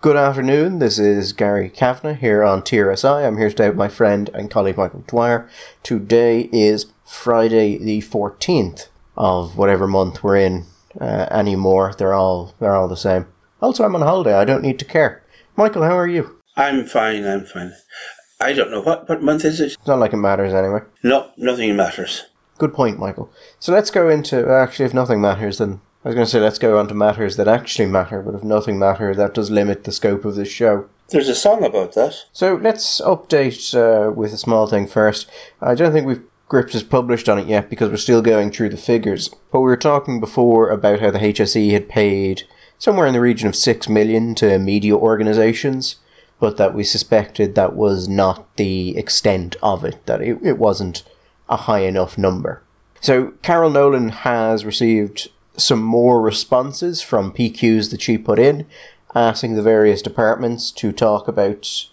Good afternoon, this is Gary Kavanagh here on TRSI. I'm here today with my friend and colleague Michael Dwyer. Today is Friday the 14th of whatever month we're in uh, anymore. They're all, they're all the same. Also, I'm on holiday, I don't need to care. Michael, how are you? I'm fine, I'm fine. I don't know, what, what month is it? It's not like it matters anyway. No, nothing matters. Good point, Michael. So let's go into, actually, if nothing matters, then I was going to say let's go on to matters that actually matter, but if nothing matters, that does limit the scope of this show. There's a song about that. So let's update uh, with a small thing first. I don't think we've Gript has published on it yet because we're still going through the figures. But we were talking before about how the HSE had paid somewhere in the region of six million to media organisations, but that we suspected that was not the extent of it, that it, it wasn't a high enough number. So Carol Nolan has received some more responses from PQs that she put in, asking the various departments to talk about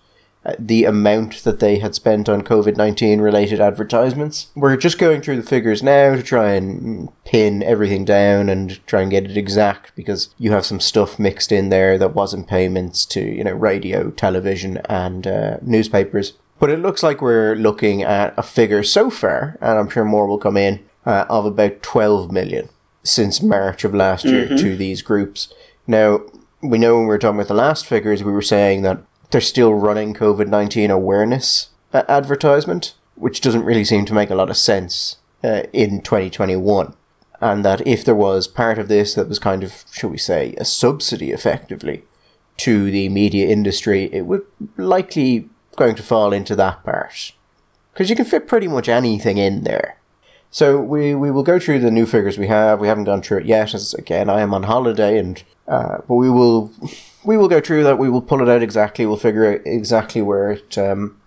uh, the amount that they had spent on COVID 19 related advertisements. We're just going through the figures now to try and pin everything down and try and get it exact because you have some stuff mixed in there that wasn't payments to, you know, radio, television, and uh, newspapers. But it looks like we're looking at a figure so far, and I'm sure more will come in, uh, of about 12 million since March of last year Mhm. to these groups. Now, we know when we were talking about the last figures, we were saying that they're still running COVID 19 awareness uh, advertisement, which doesn't really seem to make a lot of sense uh, in 2021. And that if there was part of this that was kind of, shall we say, a subsidy effectively to the media industry, it would likely going to fall into that part. Because you can fit pretty much anything in there. So we, we will go through the new figures we have. We haven't gone through it yet, as again I am on holiday, and uh, but we will we will go through that. We will pull it out exactly. We'll figure out exactly where it um,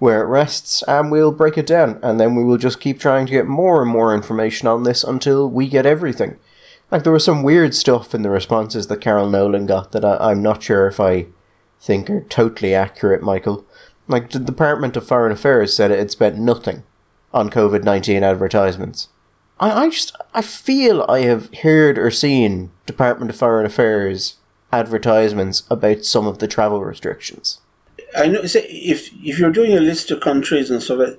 where it rests, and we'll break it down. And then we will just keep trying to get more and more information on this until we get everything. Like there was some weird stuff in the responses that Carol Nolan got that I, I'm not sure if I think are totally accurate, Michael. Like the Department of Foreign Affairs said it had spent nothing on COVID nineteen advertisements. I, I just I feel I have heard or seen Department of Foreign Affairs advertisements about some of the travel restrictions. I know, say, if, if you're doing a list of countries and stuff,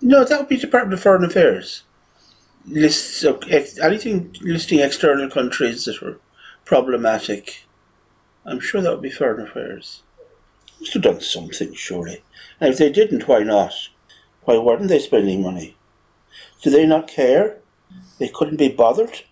no, that would be Department of Foreign Affairs. Lists of anything listing external countries that were problematic. I'm sure that would be Foreign Affairs. Must have done something, surely. And if they didn't, why not? Why weren't they spending money? Do they not care? They couldn't be bothered?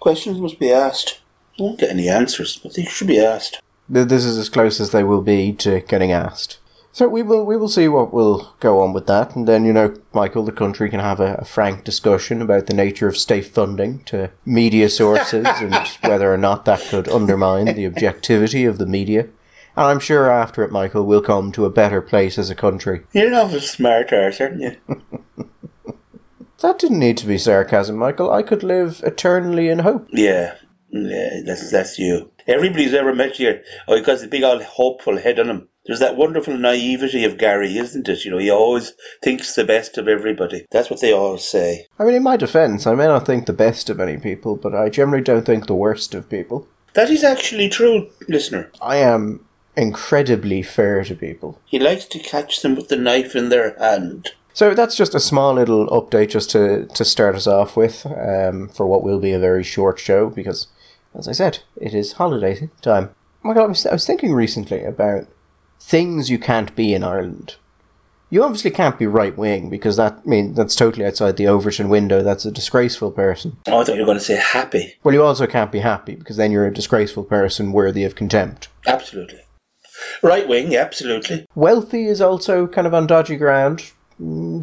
Questions must be asked. I won't get any answers, but they should be asked. This is as close as they will be to getting asked. So we will we will see what will go on with that, and then you know, Michael, the country can have a, a frank discussion about the nature of state funding to media sources and whether or not that could undermine the objectivity of the media. And I'm sure after it, Michael, we'll come to a better place as a country. You're not a smart arse, aren't you? That didn't need to be sarcasm, Michael. I could live eternally in hope. Yeah, yeah, that's that's you. Everybody's ever met you, oh, he has got the big old hopeful head on him. There's that wonderful naivety of Gary, isn't it? You know, he always thinks the best of everybody. That's what they all say. I mean, in my defence, I may not think the best of any people, but I generally don't think the worst of people. That is actually true, listener. I am incredibly fair to people. He likes to catch them with the knife in their hand. So that's just a small little update just to, to start us off with um, for what will be a very short show because, as I said, it is holiday time. Oh my God, I was, I was thinking recently about things you can't be in Ireland. You obviously can't be right wing because that I mean that's totally outside the Overton window. That's a disgraceful person. Oh, I thought you were going to say happy. Well, you also can't be happy because then you're a disgraceful person worthy of contempt. Absolutely. Right wing, absolutely. Wealthy is also kind of on dodgy ground.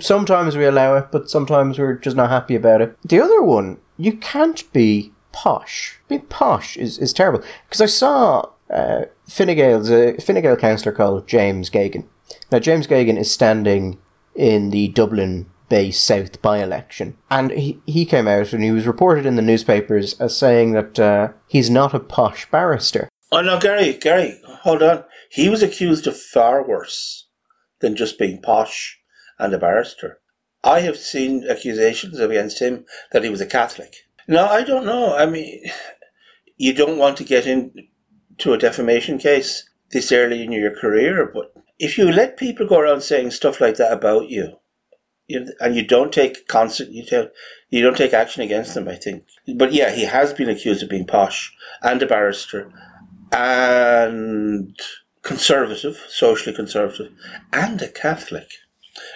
Sometimes we allow it, but sometimes we're just not happy about it. The other one, you can't be posh. Being posh is, is terrible. Because I saw uh, Fine Gael's, a Fine Gael councillor called James Geoghegan. Now, James Geoghegan is standing in the Dublin Bay South by election. And he, he came out and he was reported in the newspapers as saying that uh, he's not a posh barrister. Oh no, Gary, Gary, hold on. He was accused of far worse than just being posh and a barrister. I have seen accusations against him that he was a Catholic. No, I don't know. I mean, you don't want to get into a defamation case this early in your career, but if you let people go around saying stuff like that about you, you and you don't take constant, you you don't take action against them. I think, but yeah, he has been accused of being posh and a barrister and conservative, socially conservative, and a Catholic.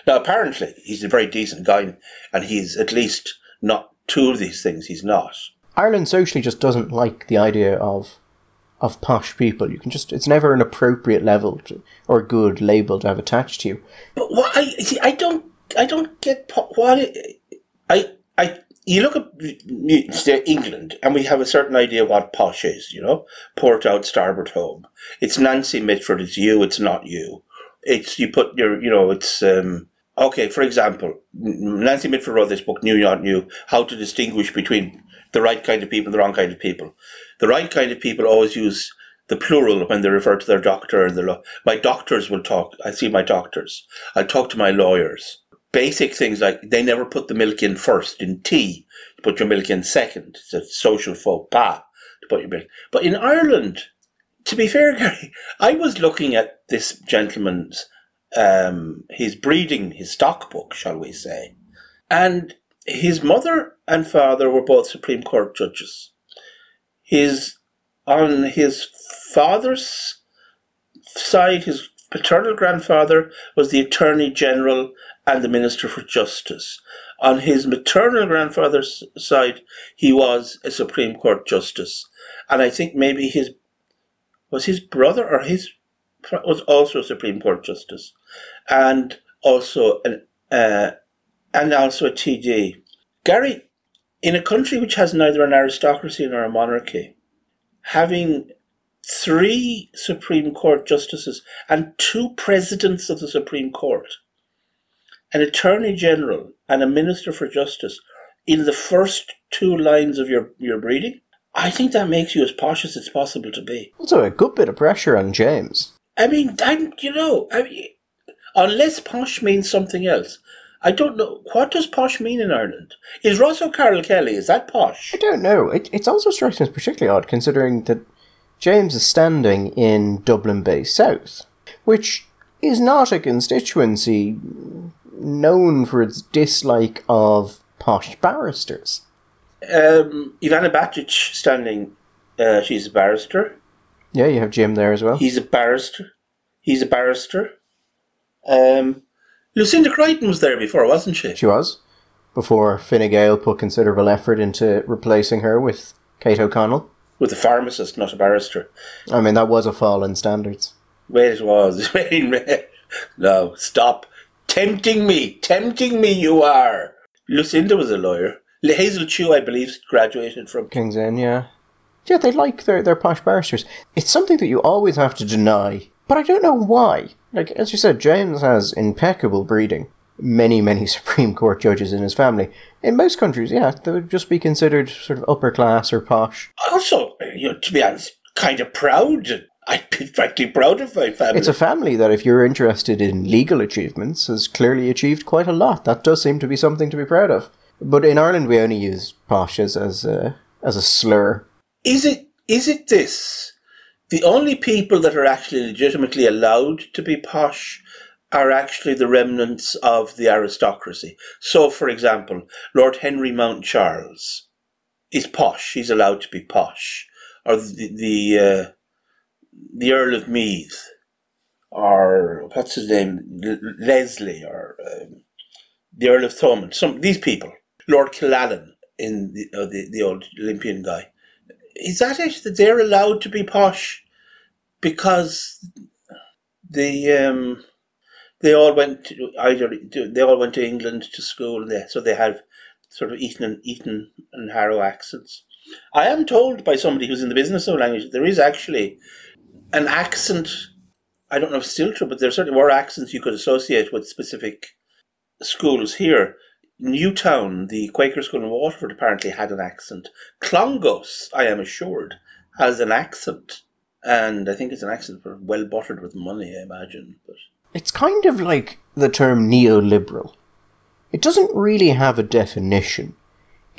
Now, apparently, he's a very decent guy, and he's at least not two of these things. He's not. Ireland socially just doesn't like the idea of of posh people. You can just it's never an appropriate level to, or good label to have attached to you. But what I see, I don't, I don't get po- what it, I, I. You look at England, and we have a certain idea what posh is. You know, port out, starboard home. It's Nancy Mitford. It's you. It's not you. It's you put your, you know, it's um, okay. For example, Nancy Mitford wrote this book, New Not New, how to distinguish between the right kind of people and the wrong kind of people. The right kind of people always use the plural when they refer to their doctor and their lo- my doctors will talk. I see my doctors. I'll talk to my lawyers. Basic things like they never put the milk in first in tea. You put your milk in second. It's a social faux pas to put your milk. But in Ireland, to be fair, Gary, I was looking at this gentleman's um, his breeding, his stock book, shall we say, and his mother and father were both Supreme Court judges. His on his father's side, his paternal grandfather was the Attorney General and the Minister for Justice. On his maternal grandfather's side, he was a Supreme Court justice, and I think maybe his was his brother or his was also a Supreme Court justice, and also an uh, and also a TD. Gary, in a country which has neither an aristocracy nor a monarchy, having three Supreme Court justices and two presidents of the Supreme Court, an attorney general and a minister for justice in the first two lines of your, your breeding, I think that makes you as posh as it's possible to be. Also, a good bit of pressure on James. I mean, I'm, you know, I mean, unless posh means something else. I don't know. What does posh mean in Ireland? Is Ross O'Carroll Kelly, is that posh? I don't know. It, it also strikes me as particularly odd considering that James is standing in Dublin Bay South, which is not a constituency known for its dislike of posh barristers. Um, Ivana Bacik standing, uh, she's a barrister. Yeah, you have Jim there as well. He's a barrister. He's a barrister. Um, Lucinda Creighton was there before, wasn't she? She was. Before Fine Gael put considerable effort into replacing her with Kate O'Connell. With a pharmacist, not a barrister. I mean, that was a fall in standards. Wait, it was. no, stop. Tempting me. Tempting me, you are. Lucinda was a lawyer. Hazel Chu, I believe, graduated from King's Inn, yeah. Yeah, they like their, their posh barristers. It's something that you always have to deny, but I don't know why. Like, as you said, James has impeccable breeding. Many, many Supreme Court judges in his family. In most countries, yeah, they would just be considered sort of upper class or posh. Also, uh, you know, to be honest, kind of proud. I'd be frankly proud of my family. It's a family that, if you're interested in legal achievements, has clearly achieved quite a lot. That does seem to be something to be proud of. But in Ireland, we only use posh as, as, a, as a slur. Is it is it this? The only people that are actually legitimately allowed to be posh are actually the remnants of the aristocracy. So, for example, Lord Henry Mountcharles is posh. He's allowed to be posh. Or the the, uh, the Earl of Meath, or what's his name, L- Leslie, or um, the Earl of Thomond. Some these people. Lord Killanin in the, uh, the the old Olympian guy. Is that it? That they're allowed to be posh because the um, they all went to either they all went to England to school, they, so they have sort of Eton and Eton and Harrow accents. I am told by somebody who's in the business of language there is actually an accent. I don't know if still true, but there certainly were accents you could associate with specific schools here. Newtown, the Quaker school in Waterford, apparently had an accent. Clongowes, I am assured, has an accent. And I think it's an accent for well buttered with money, I imagine. But It's kind of like the term neoliberal. It doesn't really have a definition.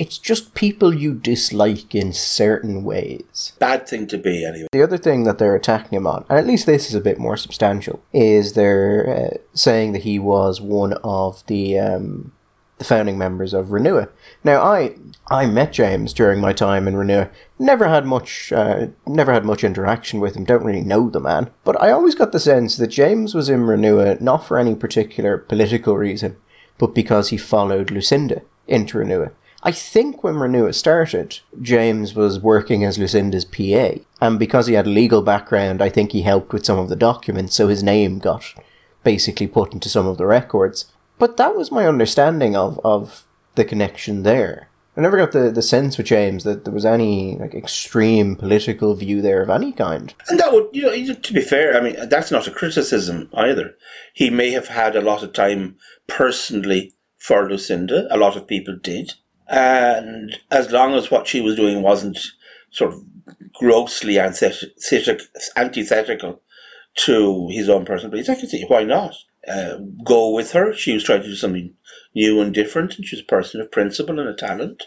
It's just people you dislike in certain ways. Bad thing to be, anyway. The other thing that they're attacking him on, and at least this is a bit more substantial, is they're uh, saying that he was one of the um, the founding members of Renua. Now, I I met James during my time in Renua. Never had much, uh, never had much interaction with him. Don't really know the man, but I always got the sense that James was in Renua not for any particular political reason, but because he followed Lucinda into Renua. I think when Renua started, James was working as Lucinda's PA, and because he had a legal background, I think he helped with some of the documents, so his name got basically put into some of the records. But that was my understanding of, of the connection there. I never got the, the sense with James that there was any like extreme political view there of any kind. And that would, you know, to be fair, I mean, that's not a criticism either. He may have had a lot of time personally for Lucinda. A lot of people did. And as long as what she was doing wasn't sort of grossly antithetical to his own personal beliefs, I can see why not uh, go with her. She was trying to do something new and different, and she's a person of principle and a talent.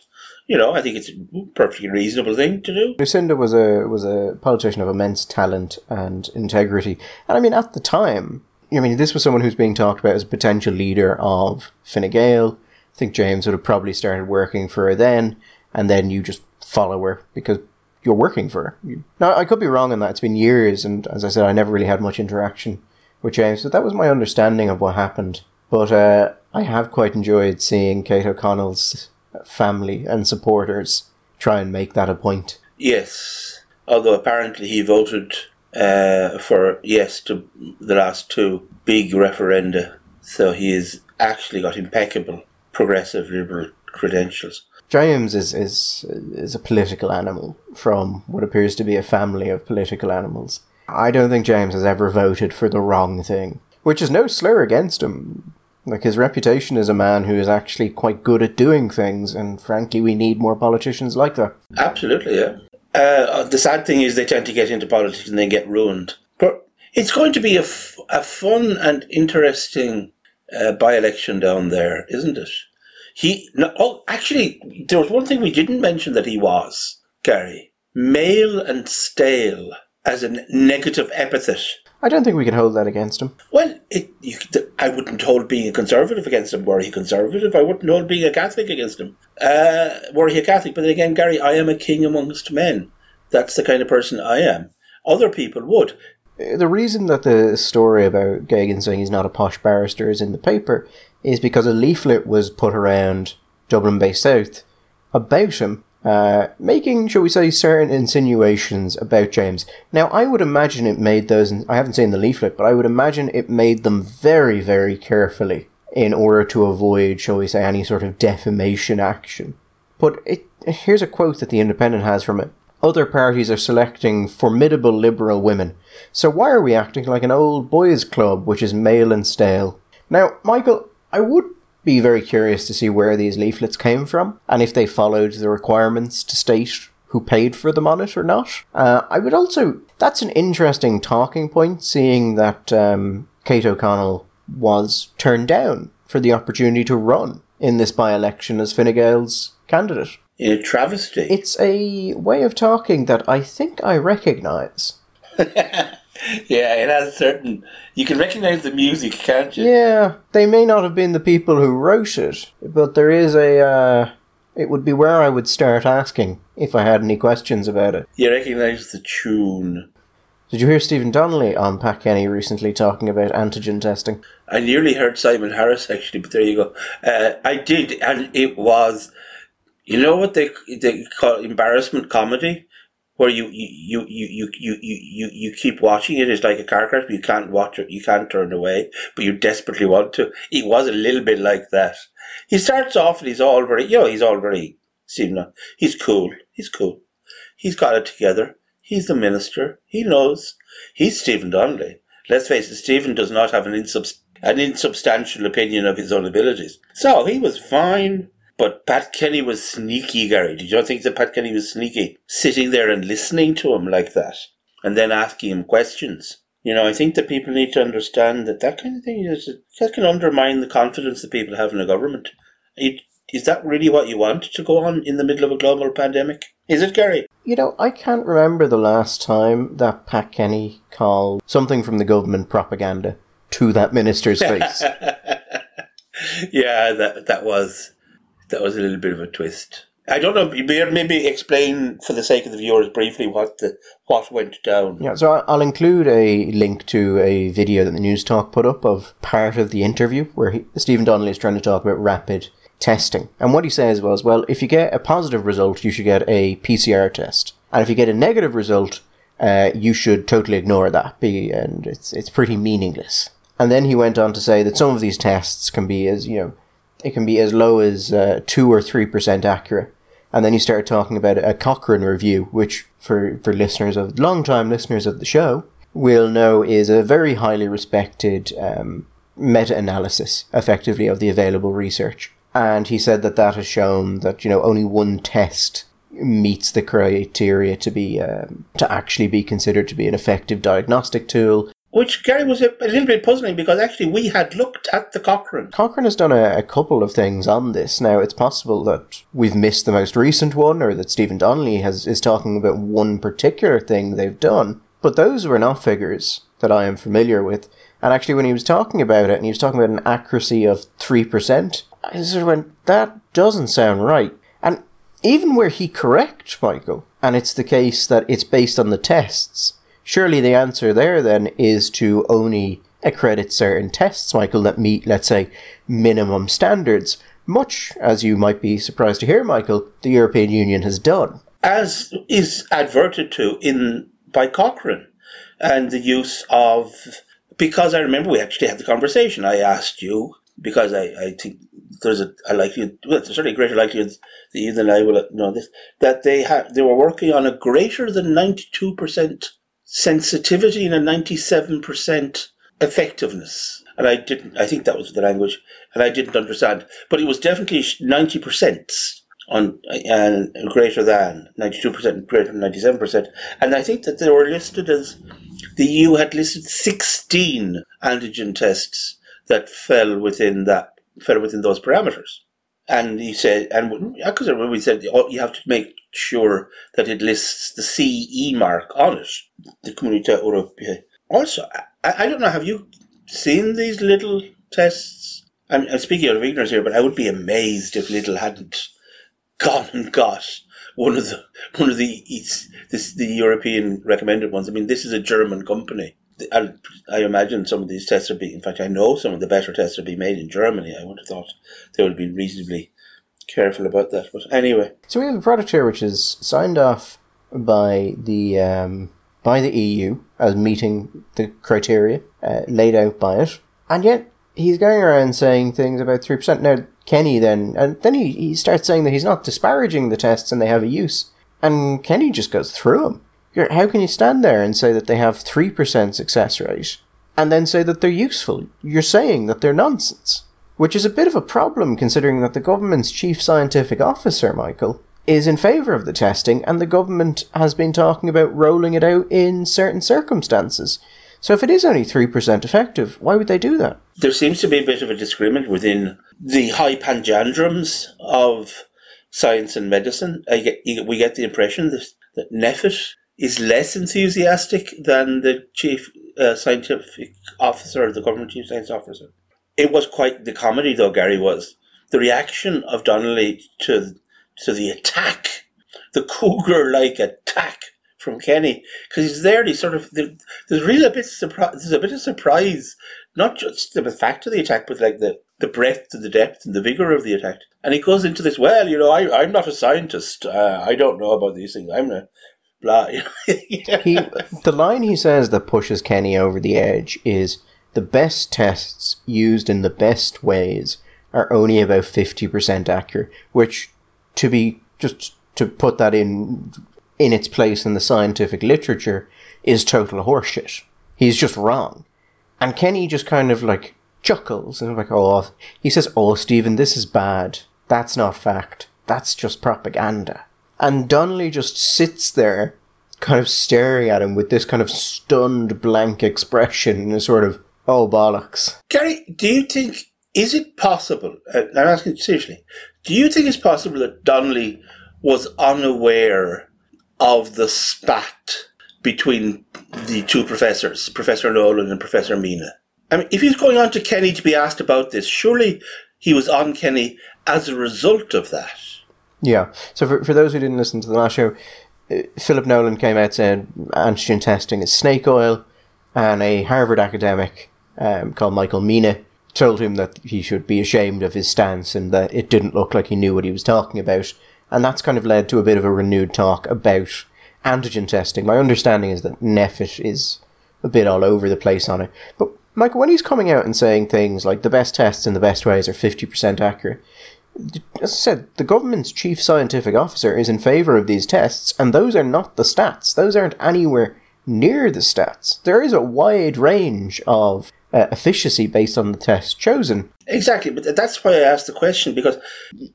You know, I think it's a perfectly reasonable thing to do. Lucinda was a was a politician of immense talent and integrity, and I mean, at the time, I mean, this was someone who's being talked about as a potential leader of Fine Gael. I think James would have probably started working for her then, and then you just follow her because you're working for her. Now, I could be wrong on that. It's been years, and as I said, I never really had much interaction with James. but that was my understanding of what happened. But uh, I have quite enjoyed seeing Kate O'Connell's family and supporters try and make that a point. Yes, although apparently he voted uh, for yes to the last two big referenda, so he has actually got impeccable progressive liberal credentials. James is, is is a political animal from what appears to be a family of political animals. I don't think James has ever voted for the wrong thing, which is no slur against him. Like his reputation as a man who is actually quite good at doing things, and frankly, we need more politicians like that. Absolutely, yeah. Uh, the sad thing is they tend to get into politics and then get ruined. But it's going to be a, f- a fun and interesting uh, by-election down there, isn't it? He no, oh, actually, there was one thing we didn't mention that he was Gary male and stale as a negative epithet. I don't think we can hold that against him. Well, it, you, I wouldn't hold being a conservative against him. Were he conservative? I wouldn't hold being a Catholic against him. Uh, were he a Catholic? But then again, Gary, I am a king amongst men. That's the kind of person I am. Other people would. The reason that the story about Geoghegan saying he's not a posh barrister is in the paper is because a leaflet was put around Dublin Bay South about him uh, making, shall we say, certain insinuations about James. Now, I would imagine it made those, I haven't seen the leaflet, but I would imagine it made them very, very carefully in order to avoid, shall we say, any sort of defamation action. But it, here's a quote that The Independent has from it. Other parties are selecting formidable liberal women, so why are we acting like an old boys' club which is male and stale? Now, Michael, I would be very curious to see where these leaflets came from and if they followed the requirements to state who paid for them on it or not. Uh, I would also, that's an interesting talking point, seeing that um, Kate O'Connell was turned down for the opportunity to run in this by election as Fine Gael's candidate. In a travesty. It's a way of talking that I think I recognise. yeah, it has certain. You can recognize the music, can't you? Yeah, they may not have been the people who wrote it, but there is a. Uh, it would be where I would start asking if I had any questions about it. You recognize the tune. Did you hear Stephen Donnelly on Pat Kenny recently talking about antigen testing? I nearly heard Simon Harris actually, but there you go. Uh, I did, and it was, you know what they they call embarrassment comedy where you you you you you you you keep watching it. It's like a car crash, but you can't watch it. You can't turn away, but you desperately want to. It was a little bit like that. He starts off and he's all very, you know, he's all very, Stephen, he's cool. He's cool. He's got it together. He's the minister. He knows. He's Stephen Donnelly. Let's face it, Stephen does not have an, insubst- an insubstantial opinion of his own abilities. So he was fine. But Pat Kenny was sneaky, Gary. Did you not think that Pat Kenny was sneaky? Sitting there and listening to him like that, and then asking him questions. You know, I think that people need to understand that that kind of thing is that can undermine the confidence that people have in the government. You is that really what you want to go on in the middle of a global pandemic? Is it, Gary? You know, I can't remember the last time that Pat Kenny called something from the government propaganda to that minister's face. yeah, that that was that was a little bit of a twist. I don't know. Maybe explain for the sake of the viewers briefly what the what went down. Yeah, so I'll include a link to a video that the Newstalk put up of part of the interview where he, Stephen Donnelly is trying to talk about rapid testing. And what he says was, well, if you get a positive result, you should get a PCR test, and if you get a negative result, uh, you should totally ignore that, Be and it's it's pretty meaningless. And then he went on to say that some of these tests can be as you know, it can be as low as uh, two or three percent accurate and then you started talking about a Cochrane review, which for, for listeners of long time listeners of the show will know is a very highly respected um, meta analysis, effectively, of the available research. And he said that that has shown that you know only one test meets the criteria to be um, to actually be considered to be an effective diagnostic tool which Gary was a, a, little bit puzzling because actually we had looked at the Cochrane. Cochrane has done a, a, couple of things on this. Now it's possible that we've missed the most recent one, or that Stephen Donnelly has is talking about one particular thing they've done. But those were not figures that I am familiar with. And actually, when he was talking about it, and he was talking about an accuracy of three percent, I sort of went, "That doesn't sound right." And even where he correct, Michael, and it's the case that it's based on the tests Surely the answer there then is to only accredit certain tests, Michael, that meet, let's say, minimum standards, much as you might be surprised to hear, Michael, the European Union has done. As is adverted to in by Cochrane and the use of because I remember we actually had the conversation. I asked you because I, I think there's a, a likelihood, well, there's certainly a greater likelihood that you than I will know this, that they had they were working on a greater than ninety two percent sensitivity and a 97% effectiveness. And I didn't, I think that was the language, and I didn't understand. But it was definitely 90% on and greater than 92%, greater than 97%. And I think that they were listed as the EU had listed 16 antigen tests that fell within that, fell within those parameters. And he said, and because we said oh, you have to make sure that it lists the CE mark on it, the Comunità Europea. Also, I, I don't know, have you seen these little tests? I'm, I'm speaking out of ignorance here, but I would be amazed if Lidl hadn't gone and got one of the one of the this, the European recommended ones. I mean, this is a German company. I, I imagine some of these tests are being. In fact, I know some of the better tests are being made in Germany. I would have thought they would have been reasonably careful about that. But anyway, so we have a product here which is signed off by the um, by the EU as meeting the criteria uh, laid out by it, and yet he's going around saying things about three percent. Now Kenny then and then he, he starts saying that he's not disparaging the tests and they have a use, and Kenny just goes through them. How can you stand there and say that they have three percent success rate, and then say that they're useful? You're saying that they're nonsense which is a bit of a problem considering that the government's chief scientific officer, Michael, is in favour of the testing and the government has been talking about rolling it out in certain circumstances. So if it is only 3% effective, why would they do that? There seems to be a bit of a disagreement within the high panjandrums of science and medicine. Get, we get the impression that, that NPHET is less enthusiastic than the chief uh, scientific officer, the government chief science officer. It was quite the comedy, though. Gary was the reaction of Donnelly to to the attack, the cougar-like attack from Kenny, because he's there. He's sort of there's really a bit surprise. There's a bit of surprise, not just the fact of the attack, but like the the breadth and the depth and the vigor of the attack. And he goes into this. Well, you know, I I'm not a scientist. Uh, I don't know about these things. I'm a blah. he the line he says that pushes Kenny over the edge is the best tests used in the best ways are only about 50% accurate, which to be just to put that in in its place in the scientific literature is total horseshit. He's just wrong. And Kenny just kind of like chuckles and like, oh, he says, oh, Stephen, this is bad. That's not fact. That's just propaganda. And Donnelly just sits there, kind of staring at him with this kind of stunned, blank expression and a sort of, Oh, bollocks. Gary, do you think, is it possible, uh, I'm asking seriously, Do you think it's possible that Donnelly was unaware of the spat between the two professors, Professor Nolan and Professor Mina? I mean, if he's going on to Kenny to be asked about this, surely he was on Kenny as a result of that. Yeah. So for, for those who didn't listen to the last show, uh, Philip Nolan came out saying antigen testing is snake oil, and a Harvard academic um, called Michael Mina told him that he should be ashamed of his stance and that it didn't look like he knew what he was talking about. And that's kind of led to a bit of a renewed talk about antigen testing. My understanding is that NPHET is a bit all over the place on it. But Michael, when he's coming out and saying things like the best tests and the best ways are 50% accurate, as I said, the government's chief scientific officer is in favour of these tests, and those are not the stats. Those aren't anywhere near the stats. There is a wide range of uh, efficacy based on the test chosen. Exactly, but that's why I asked the question because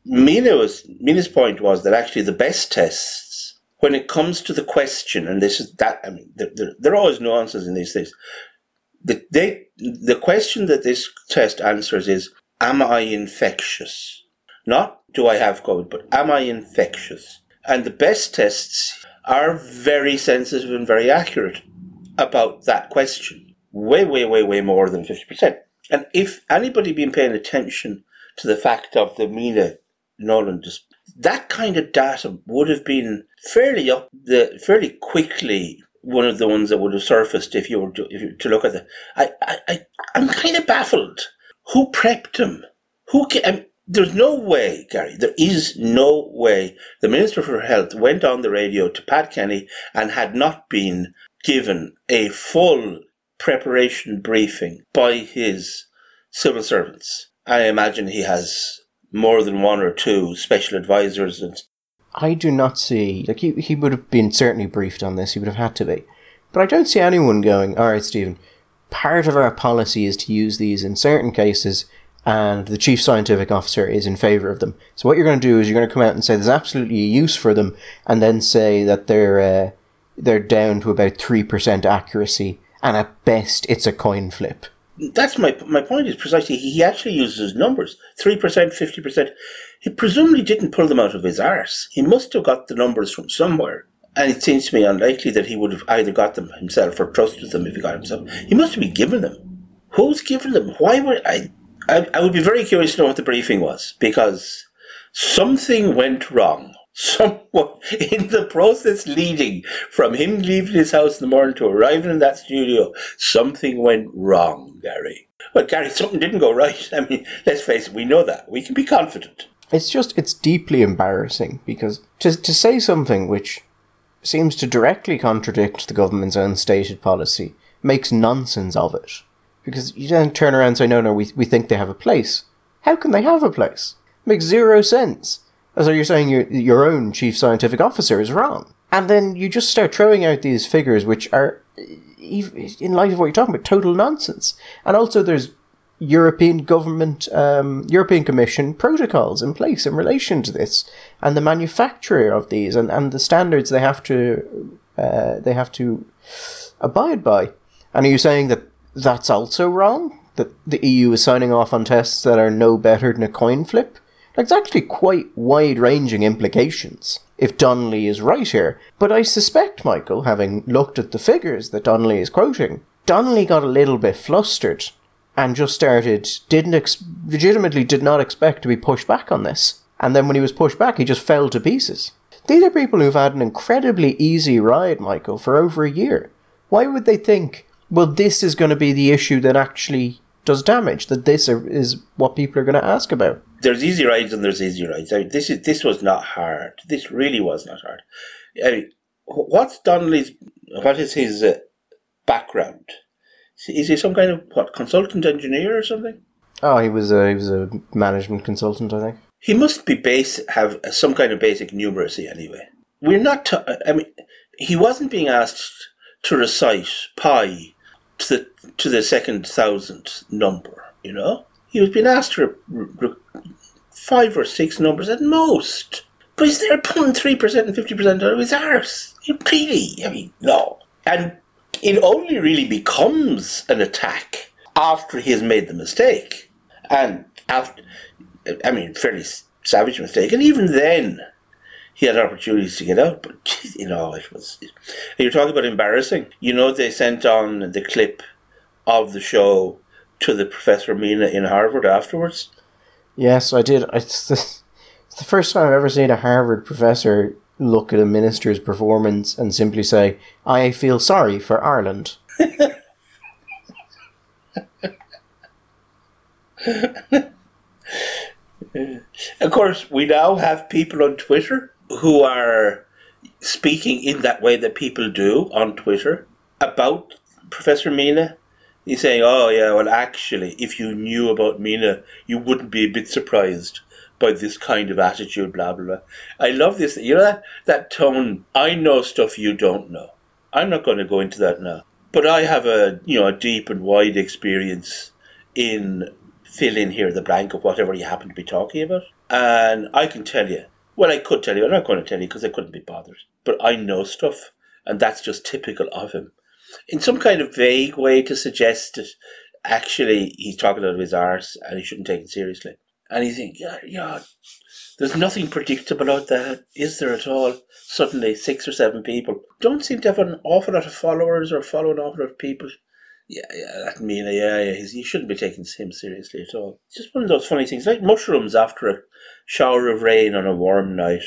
Mina was Mina's point was that actually the best tests, when it comes to the question, and this is that I mean there, there, there are always nuances in these things. The they, the question that this test answers is, "Am I infectious?" Not do I have COVID, but am I infectious? And the best tests are very sensitive and very accurate about that question. Way, way, way, way more than 50%. And if anybody been paying attention to the fact of the Mina Nolan, that kind of data would have been fairly up the fairly quickly one of the ones that would have surfaced if you were to, you, to look at it. I, I, I, I'm kind of baffled. Who prepped him? Who? There's no way, Gary, there is no way the Minister for Health went on the radio to Pat Kenny and had not been given a full preparation briefing by his civil servants. I imagine he has more than one or two special advisors and I do not see like he he would have been certainly briefed on this, he would have had to be. But I don't see anyone going, Alright, Stephen, part of our policy is to use these in certain cases and the chief scientific officer is in favor of them. So what you're going to do is you're going to come out and say there's absolutely a use for them, and then say that they're uh, they're down to about three percent accuracy, and at best it's a coin flip. That's my my point. Is precisely he actually uses numbers three percent, fifty percent. He presumably didn't pull them out of his arse. He must have got the numbers from somewhere. And it seems to me unlikely that he would have either got them himself or trusted them if he got himself. He must have been given them. Who's given them? Why were I? I, I would be very curious to know what the briefing was because something went wrong. Someone in the process leading from him leaving his house in the morning to arriving in that studio, something went wrong, Gary. Well, Gary, something didn't go right. I mean, let's face it, we know that. We can be confident. It's just, it's deeply embarrassing because to, to say something which seems to directly contradict the government's own stated policy makes nonsense of it. Because you don't turn around and say, no, no, we, we think they have a place. How can they have a place? Makes zero sense. As though you're saying your, your own chief scientific officer is wrong. And then you just start throwing out these figures which are, in light of what you're talking about, total nonsense. And also there's European government, um, European Commission protocols in place in relation to this, and the manufacturer of these, and, and the standards they have to uh, they have to abide by. And are you saying that that's also wrong. That the EU is signing off on tests that are no better than a coin flip. It's actually quite wide ranging implications if Donnelly is right here. But I suspect, Michael, having looked at the figures that Donnelly is quoting, Donnelly got a little bit flustered and just started, didn't ex- legitimately did not expect to be pushed back on this. And then when he was pushed back, he just fell to pieces. These are people who've had an incredibly easy ride, Michael, for over a year. Why would they think well, this is going to be the issue that actually does damage. That this is what people are going to ask about. There's easy rides and there's easy rides. I mean, this is this was not hard. This really was not hard. I mean, what's Donnelly's? What is his uh, background? Is he some kind of what consultant engineer or something? Oh, he was a he was a management consultant, I think. He must be base have some kind of basic numeracy anyway. We're not. T- I mean, he wasn't being asked to recite pi to the to the second thousand number. You know, he was being asked re- five or six numbers at most. But he's there pulling three percent and fifty percent out of his arse. You really? I mean, no. And it only really becomes an attack after he has made the mistake, and after. I mean, fairly savage mistake. And even then, he had opportunities to get out. But geez, you know, it was. You're talking about embarrassing. You know, they sent on the clip of the show to the Professor Mina in Harvard afterwards. Yes, I did. It's the, it's the first time I've ever seen a Harvard professor look at a minister's performance and simply say, I feel sorry for Ireland. of course, we now have people on Twitter who are speaking in that way that people do on Twitter about Professor Mina. He's saying, oh, yeah, well, actually, if you knew about Mina, you wouldn't be a bit surprised by this kind of attitude, blah, blah, blah. I love this. You know that, that tone, I know stuff you don't know. I'm not going to go into that now. But I have a, you know, a deep and wide experience in fill in here the blank of whatever you happen to be talking about. And I can tell you, well, I could tell you, I'm not going to tell you because I couldn't be bothered. But I know stuff, and that's just typical of him. In some kind of vague way to suggest that actually he's talking out of his arse and he shouldn't take it seriously. And you think, yeah, yeah, there's nothing predictable out there, is there at all? Suddenly, six or seven people don't seem to have an awful lot of followers or follow an awful lot of people. Yeah, yeah, that mean, yeah, yeah, he's, you shouldn't be taking him seriously at all. Just one of those funny things, like mushrooms after a shower of rain on a warm night.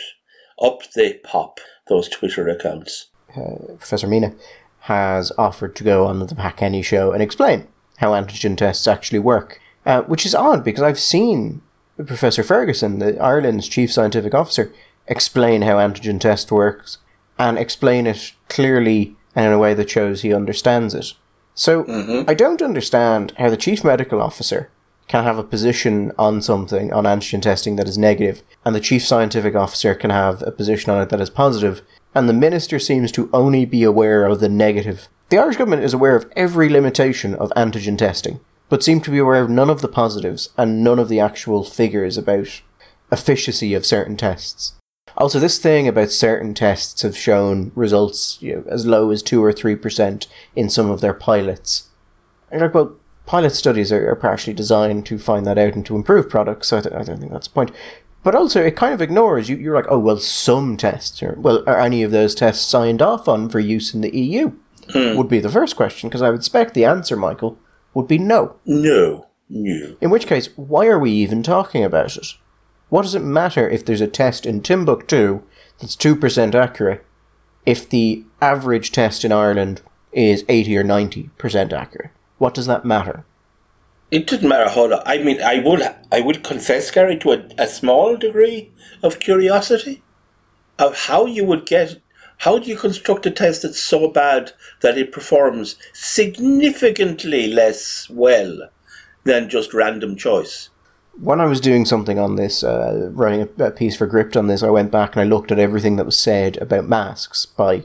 Up they pop, those Twitter accounts. Uh, Professor Mina has offered to go on the Pat Kenny show and explain how antigen tests actually work, uh, which is odd because I've seen Professor Ferguson, the Ireland's chief scientific officer, explain how antigen test works and explain it clearly and in a way that shows he understands it. So Mhm. I don't understand how the chief medical officer can have a position on something on antigen testing that is negative, and the chief scientific officer can have a position on it that is positive, and the minister seems to only be aware of the negative. The Irish government is aware of every limitation of antigen testing, but seem to be aware of none of the positives and none of the actual figures about efficacy of certain tests. Also, this thing about certain tests have shown results you know, as low as 2 or 3% in some of their pilots. And you're like, well, pilot studies are, are partially designed to find that out and to improve products, so I, th- I don't think that's the point. But also, it kind of ignores you. You're like, oh, well, some tests, or, well, are any of those tests signed off on for use in the EU? Hmm. Would be the first question, because I would expect the answer, Michael, would be no. No, no. In which case, why are we even talking about it? What does it matter if there's a test in Timbuktu that's 2% accurate if the average test in Ireland is 80 or 90% accurate? What does that matter? It doesn't matter lot. I mean, I would, I would confess, Gary, to a, a small degree of curiosity of how you would get, how do you construct a test that's so bad that it performs significantly less well than just random choice? When I was doing something on this, uh, writing a, a piece for Gript on this, I went back and I looked at everything that was said about masks by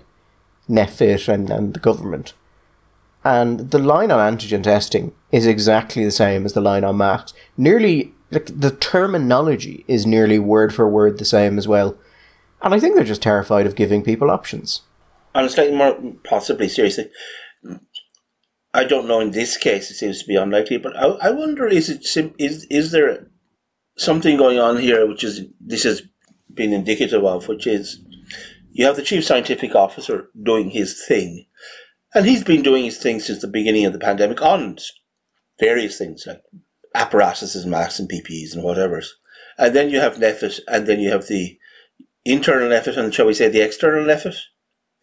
NPHET and, and the government. And the line on antigen testing is exactly the same as the line on masks. Nearly, like, the terminology is nearly word for word the same as well. And I think they're just terrified of giving people options. On a slightly more, possibly seriously, I don't know. In this case, it seems to be unlikely, but I, I wonder: is it sim- is is there something going on here, which is this has been indicative of, which is you have the chief scientific officer doing his thing, and he's been doing his thing since the beginning of the pandemic on various things like apparatuses, masks, and PPEs and whatever's. And then you have NPHET, and then you have the internal NPHET, and shall we say the external NPHET,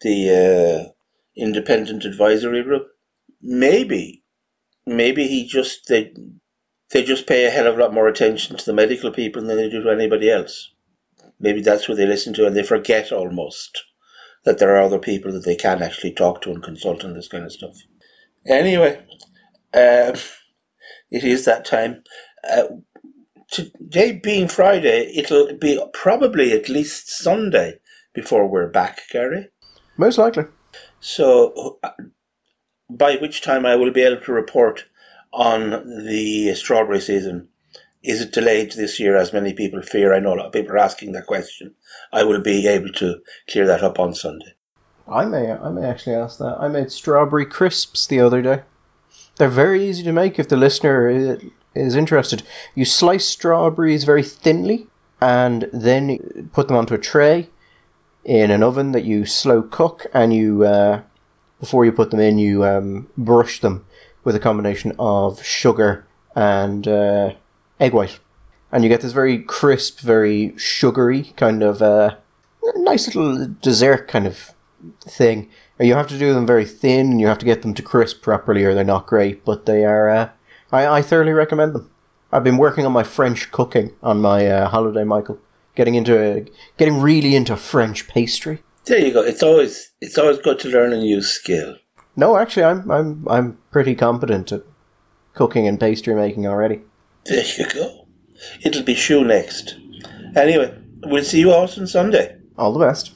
the uh, independent advisory group. Maybe, maybe he just they they just pay a hell of a lot more attention to the medical people than they do to anybody else. Maybe that's what they listen to, and they forget almost that there are other people that they can actually talk to and consult on this kind of stuff. Anyway, um, it is that time. Uh, today being Friday, it'll be probably at least Sunday before we're back, Gary. Most likely. So, uh, by which time I will be able to report on the strawberry season. Is it delayed this year, as many people fear? I know a lot of people are asking that question. I will be able to clear that up on Sunday. I may, I may actually ask that. I made strawberry crisps the other day. They're very easy to make if the listener is interested. You slice strawberries very thinly, and then put them onto a tray in an oven that you slow cook, and you uh, before you put them in, you um, brush them with a combination of sugar and uh, egg white, and you get this very crisp, very sugary kind of uh, nice little dessert kind of thing. You have to do them very thin, and you have to get them to crisp properly, or they're not great. But they are. Uh, I I thoroughly recommend them. I've been working on my French cooking on my uh, holiday, Michael. Getting into getting really into French pastry. There you go. It's always it's always good to learn a new skill. No, actually, I'm I'm I'm pretty competent at cooking and pastry making already. There you go. It'll be shoe next. Anyway, we'll see you all on Sunday. All the best.